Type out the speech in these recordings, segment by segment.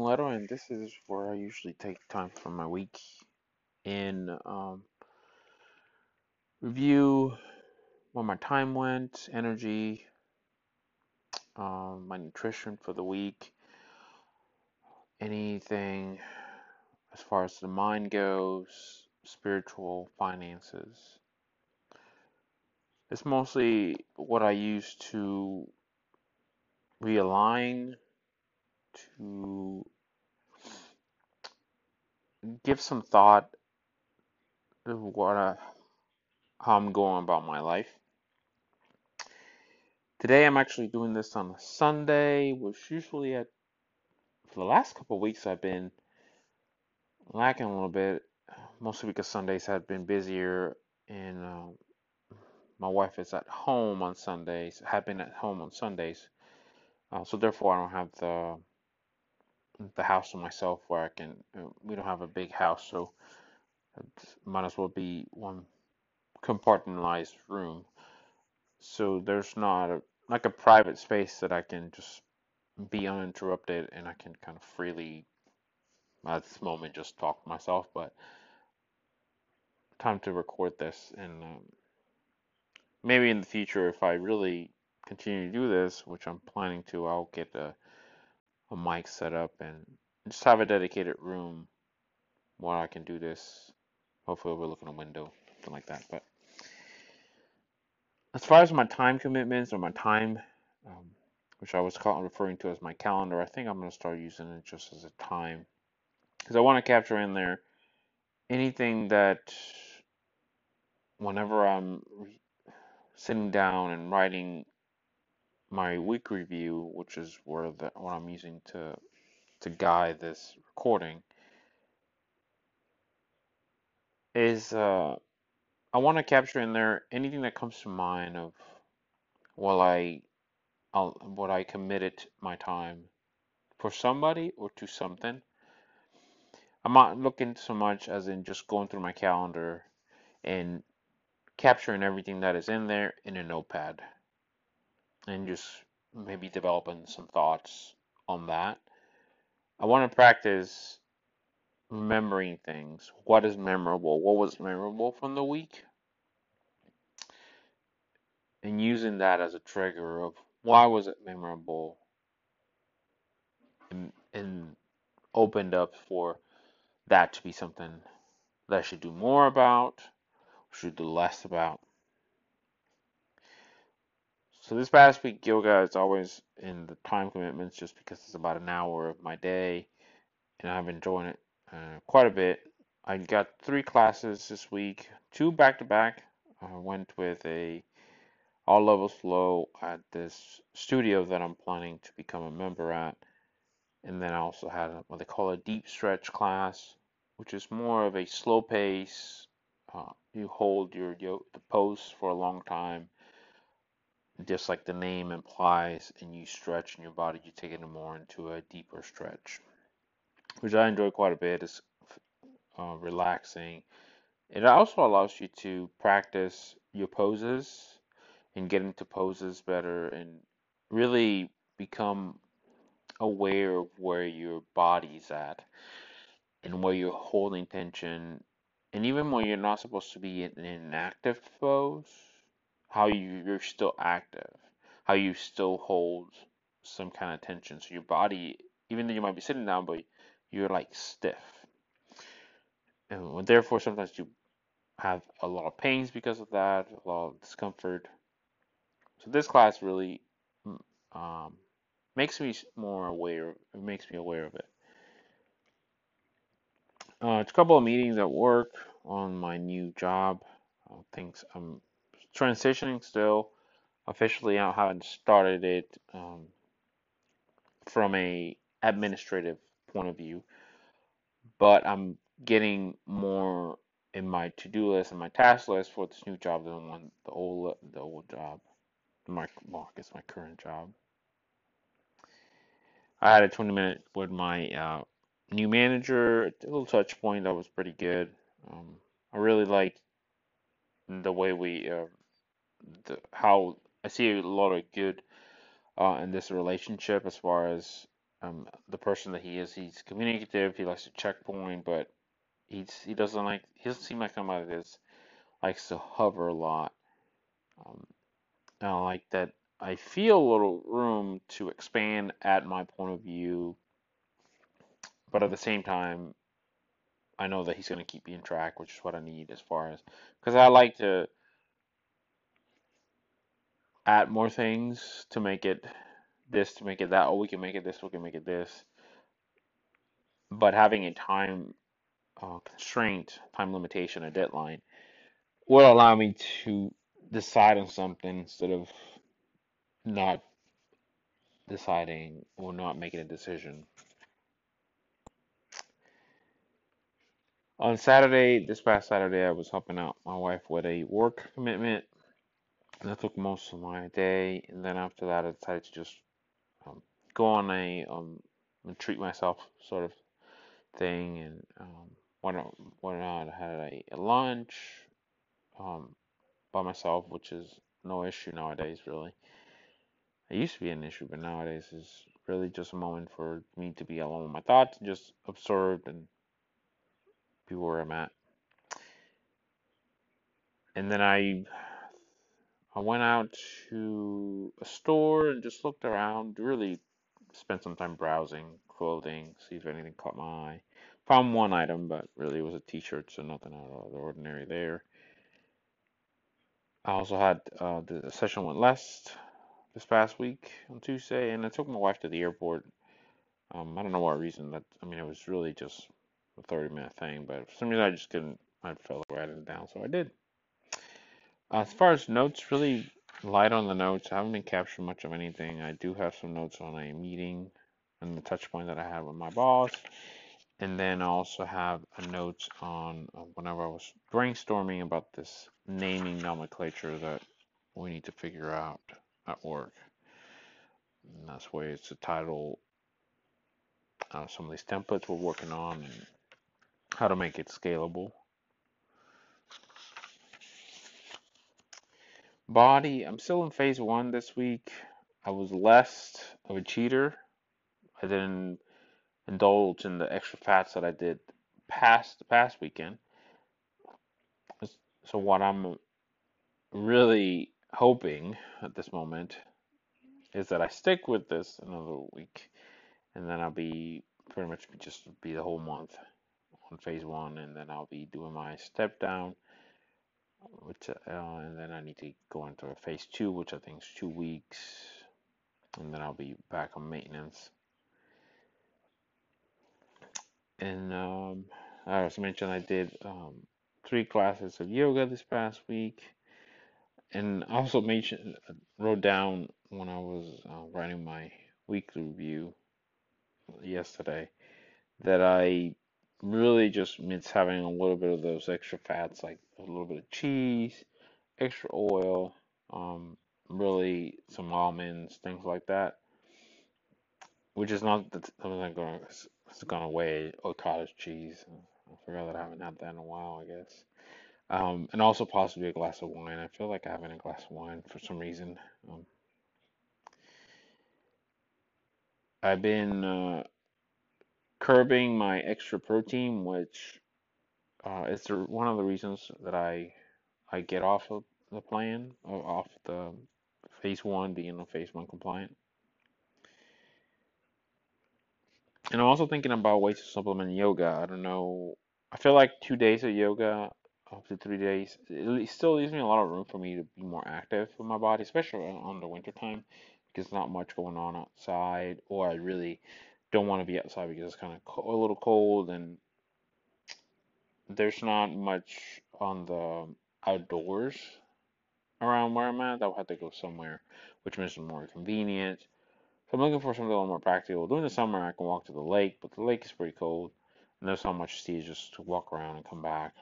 am and this is where I usually take time from my week and um, review where my time went, energy, um, my nutrition for the week, anything as far as the mind goes, spiritual, finances. It's mostly what I use to realign, to give some thought to what I, how I'm going about my life. Today I'm actually doing this on a Sunday, which usually at for the last couple weeks I've been lacking a little bit, mostly because Sundays have been busier and uh, my wife is at home on Sundays, have been at home on Sundays, uh, so therefore I don't have the the house to myself where I can. We don't have a big house, so it might as well be one compartmentalized room. So there's not a like a private space that I can just be uninterrupted and I can kind of freely at this moment just talk to myself. But time to record this and um, maybe in the future if I really continue to do this, which I'm planning to, I'll get a, a mic set up and just have a dedicated room where I can do this. Hopefully overlooking a window, something like that. But as far as my time commitments or my time, um, which I was referring to as my calendar, I think I'm going to start using it just as a time because I want to capture in there anything that whenever I'm sitting down and writing my week review, which is where the what I'm using to to guide this recording, is uh, I want to capture in there anything that comes to mind of while I I'll, what I committed my time for somebody or to something. I'm not looking so much as in just going through my calendar and capturing everything that is in there in a notepad and just maybe developing some thoughts on that. I want to practice remembering things. What is memorable? What was memorable from the week? And using that as a trigger of why was it memorable and, and opened up for that to be something that I should do more about, should do less about. So this past week, yoga is always in the time commitments just because it's about an hour of my day, and I've been enjoying it uh, quite a bit. I got three classes this week, two back to back. I went with a all levels flow at this studio that I'm planning to become a member at, and then I also had what they call a deep stretch class, which is more of a slow pace. Uh, you hold your, your the pose for a long time just like the name implies, and you stretch in your body, you take it more into a deeper stretch, which I enjoy quite a bit. It's uh, relaxing. It also allows you to practice your poses and get into poses better and really become aware of where your body's at and where you're holding tension. And even when you're not supposed to be in an active pose, how you, you're still active, how you still hold some kind of tension. So your body, even though you might be sitting down, but you're like stiff. And therefore, sometimes you have a lot of pains because of that, a lot of discomfort. So this class really um, makes me more aware. It makes me aware of it. Uh, it's a couple of meetings at work on my new job. Uh, things I'm transitioning still. Officially, I haven't started it um, from a administrative point of view, but I'm getting more in my to-do list and my task list for this new job than one the old the old job. My well, I guess my current job. I had a 20 minute with my uh, new manager, a little touch point that was pretty good. Um, I really liked the way we uh, the how I see a lot of good uh, in this relationship as far as um, the person that he is. He's communicative. He likes to checkpoint, but he's he doesn't like he doesn't seem like somebody that likes to hover a lot. Um, I like that. I feel a little room to expand at my point of view, but at the same time, I know that he's going to keep me in track, which is what I need as far as because I like to add more things to make it this, to make it that. Oh, we can make it this, we can make it this. But having a time uh, constraint, time limitation, a deadline will allow me to decide on something instead of not deciding or not making a decision. On Saturday, this past Saturday, I was helping out my wife with a work commitment. That took most of my day, and then after that, I decided to just um, go on a um, treat myself sort of thing, and um, out, went out, had a, a lunch um, by myself, which is no issue nowadays, really. It used to be an issue, but nowadays is really just a moment for me to be alone with my thoughts and just absorbed and be where I'm at. And then I I went out to a store and just looked around, really spent some time browsing clothing, see if anything caught my eye. Found one item, but really it was a t-shirt, so nothing out of the ordinary there. I also had uh, the session went last this past week on Tuesday, and I took my wife to the airport. Um, I don't know what reason that. I mean, it was really just a 30 minute thing, but for some reason I just couldn't. I felt like writing it down, so I did. As far as notes, really light on the notes. I haven't been capturing much of anything. I do have some notes on a meeting and the touch point that I had with my boss. And then I also have a notes on uh, whenever I was brainstorming about this naming nomenclature that we need to figure out at work. And that's why it's a title uh, some of these templates we're working on and how to make it scalable. Body, I'm still in phase one this week. I was less of a cheater. I didn't indulge in the extra fats that I did past the past weekend. So what I'm really hoping at this moment is that I stick with this another week, and then I'll be pretty much just be the whole month on phase one, and then I'll be doing my step down which uh, and then I need to go into a phase two, which I think is two weeks, and then I'll be back on maintenance. And um, as mentioned, I did um, three classes of yoga this past week, and also mentioned uh, wrote down when I was uh, writing my weekly review yesterday that I really just miss having a little bit of those extra fats, like a little bit of cheese, extra oil, um, really some almonds, things like that. Which is not something going it's gone away or cottage cheese. I forgot that I haven't had that in a while, I guess. Um, and also possibly a glass of wine. I feel like I haven't a glass of wine for some reason. Um, I've been uh, curbing my extra protein, which uh, the, one of the reasons that I I get off of the plan, off the phase one, being a phase one compliant. And I'm also thinking about ways to supplement yoga. I don't know. I feel like two days of yoga, up to three days, it still leaves me a lot of room for me to be more active with my body, especially on the winter time, because not much going on outside, or I really don't want to be outside because it's kind of a little cold and there's not much on the outdoors around where I'm at. I'll have to go somewhere, which makes it more convenient. So I'm looking for something a little more practical. During the summer, I can walk to the lake, but the lake is pretty cold, and there's not much to see just to walk around and come back.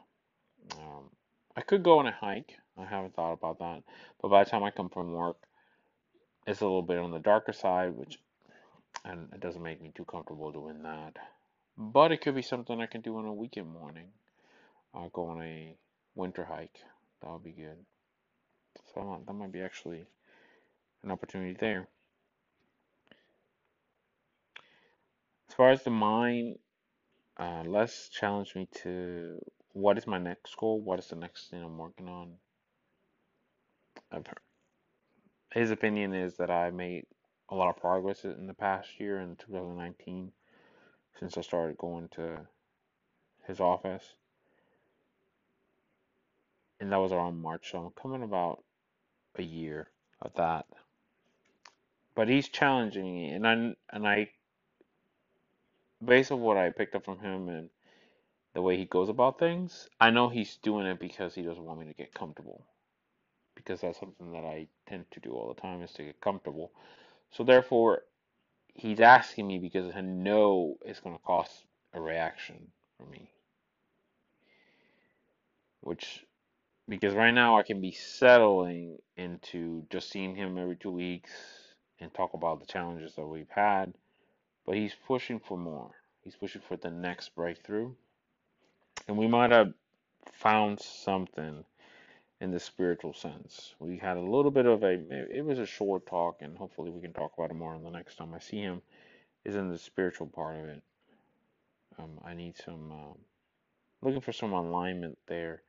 Um, I could go on a hike. I haven't thought about that, but by the time I come from work, it's a little bit on the darker side, which and it doesn't make me too comfortable doing that. But it could be something I can do on a weekend morning. I'll go on a winter hike. That would be good. So that might be actually an opportunity there. As far as the mind, uh, Les challenged me to what is my next goal? What is the next thing I'm working on? His opinion is that I made a lot of progress in the past year in 2019 since I started going to his office. And that was around March, so I'm coming about a year of that. But he's challenging me, and I and I, based on what I picked up from him and the way he goes about things, I know he's doing it because he doesn't want me to get comfortable. Because that's something that I tend to do all the time is to get comfortable. So therefore, he's asking me because I know it's going to cost a reaction for me. Which, because right now I can be settling into just seeing him every two weeks and talk about the challenges that we've had, but he's pushing for more. He's pushing for the next breakthrough. And we might have found something in the spiritual sense. We had a little bit of a, it was a short talk, and hopefully we can talk about it more on the next time I see him, is in the spiritual part of it. Um, I need some, um, looking for some alignment there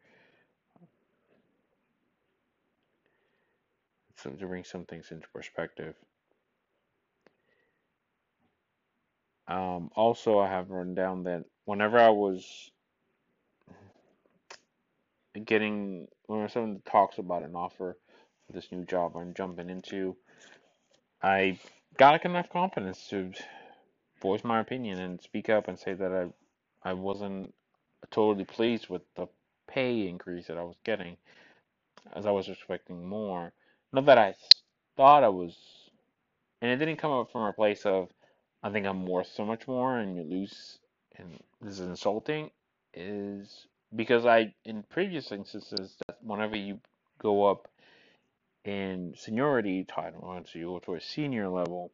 to bring some things into perspective. Um, also, I have written down that whenever I was getting, when someone talks about an offer for this new job I'm jumping into, I got enough confidence to voice my opinion and speak up and say that I, I wasn't totally pleased with the pay increase that I was getting, as I was expecting more. Not that I thought I was, and it didn't come up from a place of I think I'm worth so much more and you lose, and this is insulting, is because I, in previous instances, that whenever you go up in seniority title, once you go to a senior level,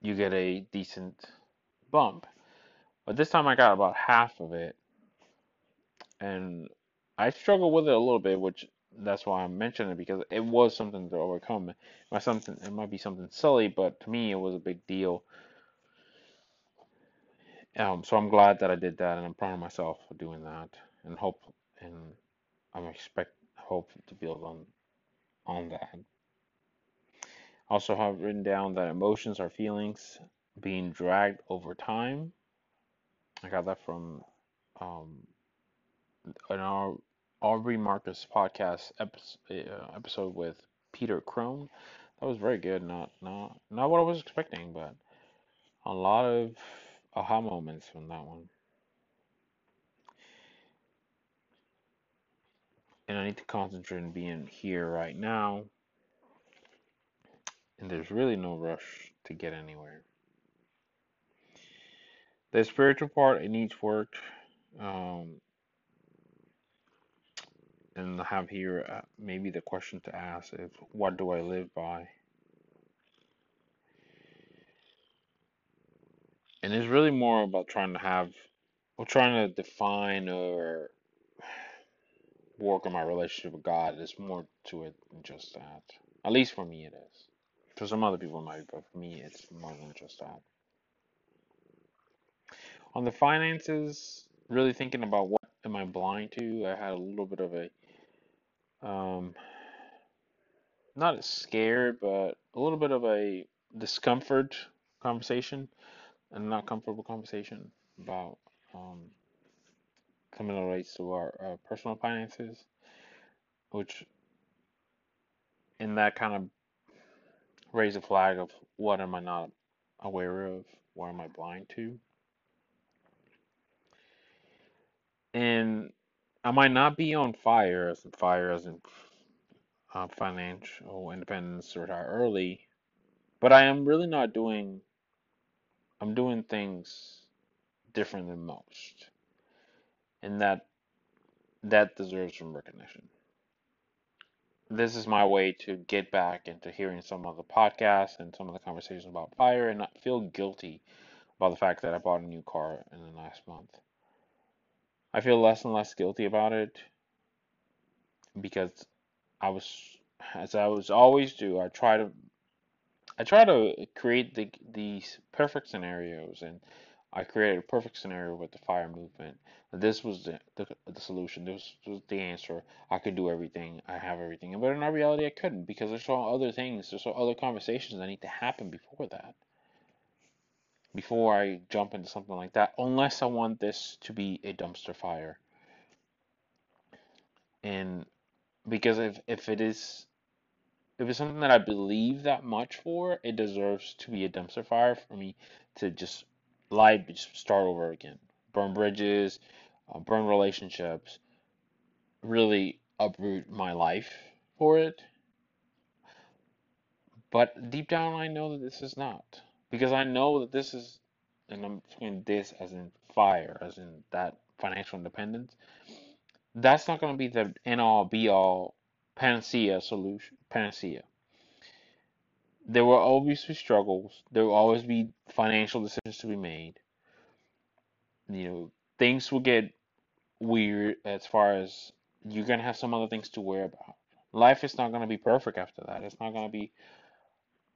you get a decent bump. But this time I got about half of it, and I struggle with it a little bit, which that's why I'm mentioning it because it was something to overcome. It might something it might be something silly, but to me it was a big deal Um, so I'm glad that I did that, and I'm proud of myself for doing that, and hope and I'm expect hope to build on on that. Also have written down that emotions are feelings being dragged over time. I got that from um, an our Aubrey Marcus podcast episode, uh, episode with Peter Crone. That was very good. Not not not what I was expecting, but a lot of aha moments from that one. and I need to concentrate on being here right now. And there's really no rush to get anywhere. The spiritual part, it needs work. Um, and I have here uh, maybe the question to ask is what do I live by? And it's really more about trying to have, or trying to define or work on my relationship with God. There's more to it than just that. At least for me, it is. For some other people, it might, but for me, it's more than just that. On the finances, really thinking about what am I blind to, I had a little bit of a, um, not scared, but a little bit of a discomfort conversation and not comfortable conversation about um, that relates to our, our personal finances, which in that kind of raise a flag of what am I not aware of, what am I blind to, and I might not be on fire as in fire as in uh, financial independence, retire early, but I am really not doing. I'm doing things different than most, and that that deserves some recognition. This is my way to get back into hearing some of the podcasts and some of the conversations about fire and not feel guilty about the fact that I bought a new car in the last month. I feel less and less guilty about it because I was, as I was always do, I try to I try to create the these perfect scenarios, and I created a perfect scenario with the fire movement. This was the the, the solution. This was the answer. I could do everything. I have everything. But in our reality, I couldn't because there's all other things. There's all other conversations that need to happen before that. Before I jump into something like that, unless I want this to be a dumpster fire. And because if if it is if it's something that I believe that much for, it deserves to be a dumpster fire for me to just lie, just start over again, burn bridges, uh, burn relationships, really uproot my life for it. But deep down, I know that this is not because I know that this is, and I'm saying this as in fire, as in that financial independence. That's not going to be the end all be all panacea solution, panacea there will always be struggles. There will always be financial decisions to be made. You know, things will get weird as far as you're gonna have some other things to worry about. Life is not gonna be perfect after that. It's not gonna be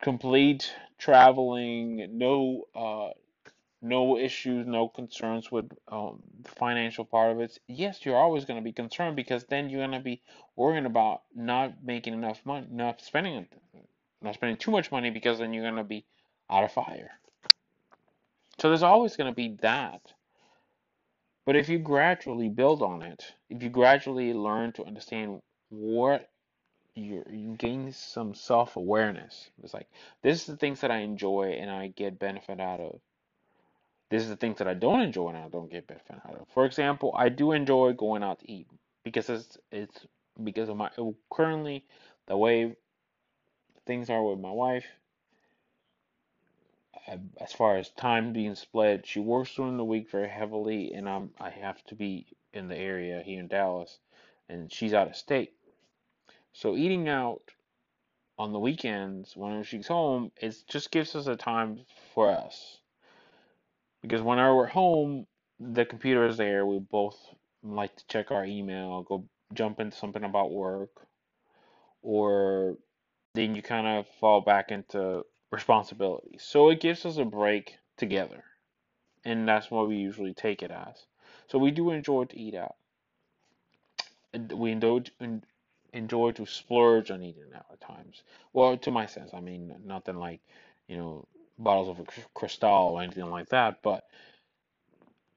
complete traveling, no uh, no issues, no concerns with um, the financial part of it. Yes, you're always going to be concerned because then you're going to be worrying about not making enough money, not spending not spending too much money because then you're going to be out of fire. So there's always going to be that. But if you gradually build on it, if you gradually learn to understand what you you gain some self-awareness. It's like this is the things that I enjoy and I get benefit out of. This is the things that I don't enjoy and I don't get benefit out of. For example, I do enjoy going out to eat because it's it's because of my oh, currently the way things are with my wife. Uh, as far as time being split, she works during the week very heavily, and I'm I have to be in the area here in Dallas, and she's out of state. So eating out on the weekends whenever she's home, it just gives us a time for us. Because whenever we're home, the computer is there. We both like to check our email, go jump into something about work, or then you kind of fall back into responsibilities. So it gives us a break together. And that's what we usually take it as. So we do enjoy to eat out. We enjoy, enjoy to splurge on eating out at times. Well, to my sense, I mean, nothing like, you know, bottles of Cristal or anything like that, but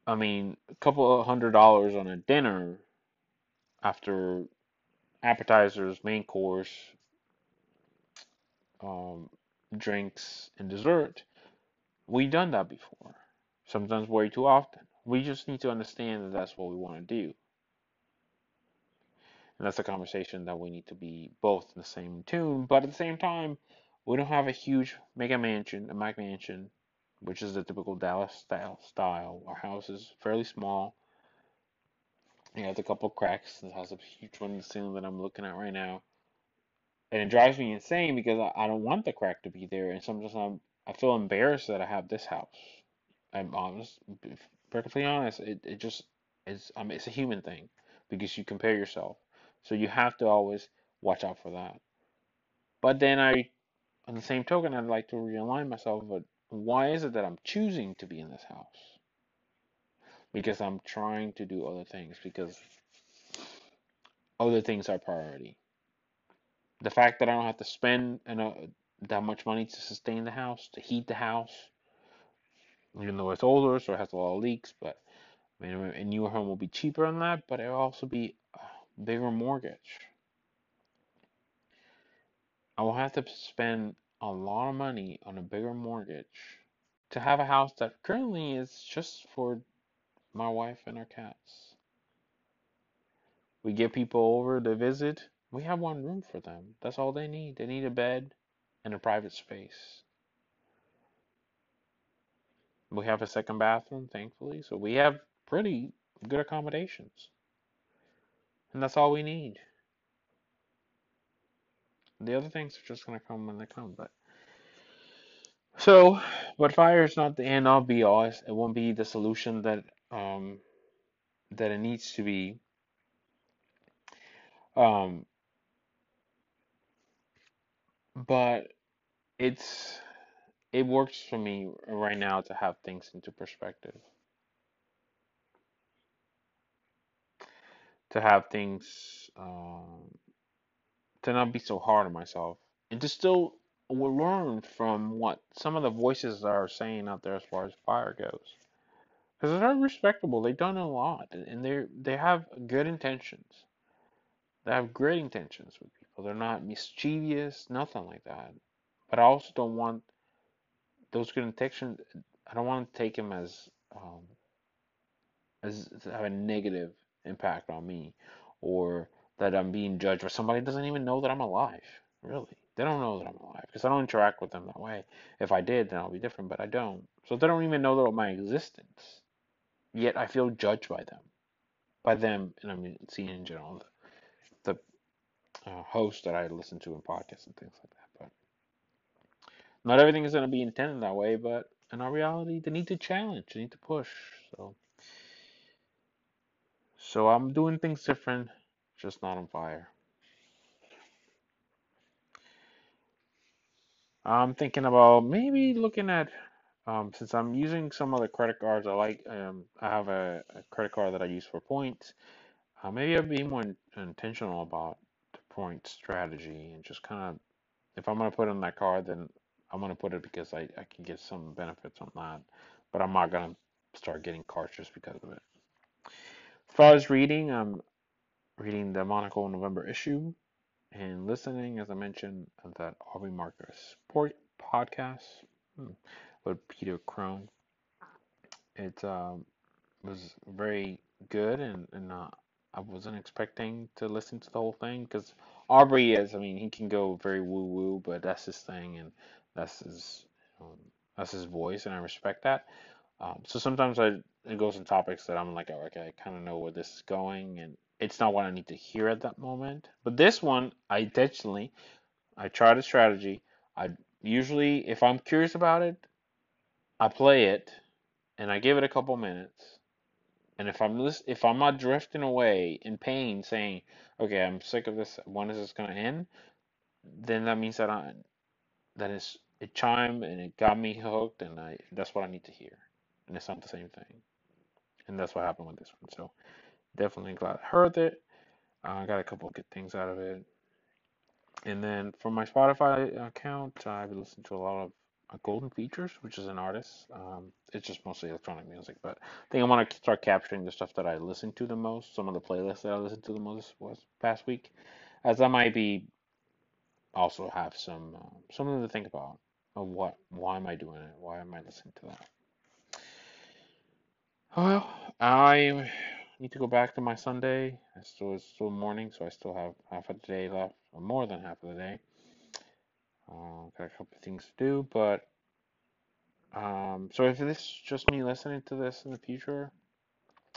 I mean, a couple of hundred dollars on a dinner after appetizers, main course, um, drinks, and dessert. We've done that before. Sometimes way too often. We just need to understand that that's what we want to do. And that's a conversation that we need to be both in the same tune, but at the same time, we don't have a huge mega mansion, a McMansion, which is the typical Dallas style style. Our house is fairly small. It has a couple cracks. It has a huge one in the ceiling that I'm looking at right now and it drives me insane because I, I don't want the crack to be there, and sometimes I'm I feel embarrassed that I have this house. I'm honest, perfectly honest. It it just is. I mean, it's a human thing because you compare yourself, so you have to always watch out for that. But then I, on the same token, I'd like to realign myself. But why is it that I'm choosing to be in this house? Because I'm trying to do other things because other things are priority the fact that I don't have to spend that much money to sustain the house, to heat the house, even though it's older, so it has a lot of leaks. But I mean, a newer home will be cheaper on that, but it'll also be a bigger mortgage. I will have to spend a lot of money on a bigger mortgage to have a house that currently is just for my wife and our cats. We get people over to visit we have one room for them. That's all they need. They need a bed and a private space. We have a second bathroom, thankfully, so we have pretty good accommodations. And that's all we need. The other things are just going to come when they come, but so, but fire is not the end all be all. It won't be the solution that um that it needs to be. Um, but it's it works for me right now to have things into perspective, to have things um, to not be so hard on myself, and to still learn from what some of the voices are saying out there as far as fire goes. Because they're respectable. They've done a lot, and they they have good intentions. They have great intentions with people. They're not mischievous, nothing like that. But I also don't want those good intentions. I don't want to take them as um, as have a negative impact on me, or that I'm being judged, or somebody doesn't even know that I'm alive. Really, they don't know that I'm alive because I don't interact with them that way. If I did, then I'll be different, but I don't. So they don't even know that my existence. Yet I feel judged by them, by them, and I mean, seeing in general the, the uh, hosts that I listen to in podcasts and things like that. But not everything is going to be intended that way. But in our reality, they need to challenge, they need to push. So, so I'm doing things different, just not on fire. I'm thinking about maybe looking at um, since I'm using some other credit cards. I like um, I have a, a credit card that I use for points. Uh, maybe I'd be more in, intentional about the point strategy and just kind of if I'm gonna put it on that card, then I'm gonna put it because I, I can get some benefits on that. But I'm not gonna start getting cards just because of it. As far as reading, I'm reading the Monocle November issue and listening, as I mentioned, of that Aubrey Marcus sport podcast hmm, with Peter Crone. It um, was very good, and, and uh, I wasn't expecting to listen to the whole thing because Aubrey is, I mean, he can go very woo woo, but that's his thing, and that's his, um, that's his voice, and I respect that. Um, so sometimes I it goes on topics that I'm like, oh, okay, I kind of know where this is going, and it's not what I need to hear at that moment. But this one, I intentionally, I tried a strategy. I usually, if I'm curious about it, I play it, and I give it a couple minutes. And if I'm if I'm not drifting away in pain, saying, "Okay, I'm sick of this. When is this gonna end?" Then that means that I that is it chimed and it got me hooked, and I that's what I need to hear. And it's not the same thing. And that's what happened with this one. So definitely glad I heard it. Uh, I got a couple of good things out of it. And then for my Spotify account, I've listened to a lot of uh, Golden Features, which is an artist. Um, it's just mostly electronic music, but I think I want to start capturing the stuff that I listen to the most. Some of the playlists that I listened to the most was past week, as I might be also have some uh, something to think about of what why am I doing it? Why am I listening to that? Well, I need to go back to my Sunday. I still it's still morning, so I still have half of the day left, or more than half of the day. Uh, got a couple things to do, but um, so if this is just me listening to this in the future,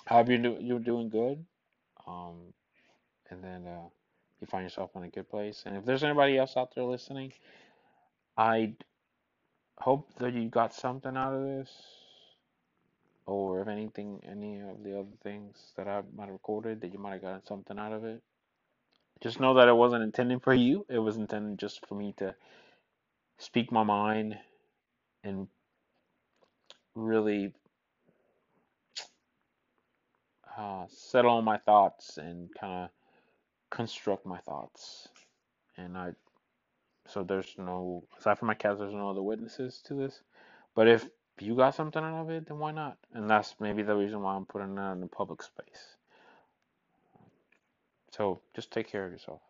hope you do, you're doing good. Um, and then uh, you find yourself in a good place. And if there's anybody else out there listening, I hope that you got something out of this or if anything, any of the other things that I might have recorded, that you might have gotten something out of it. Just know that it wasn't intended for you. It was intended just for me to speak my mind and really uh, settle on my thoughts and kind of construct my thoughts. And I, so there's no, aside from my cats, there's no other witnesses to this. But if if you got something out of it, then why not? And that's maybe the reason why I'm putting it in a public space. So just take care of yourself.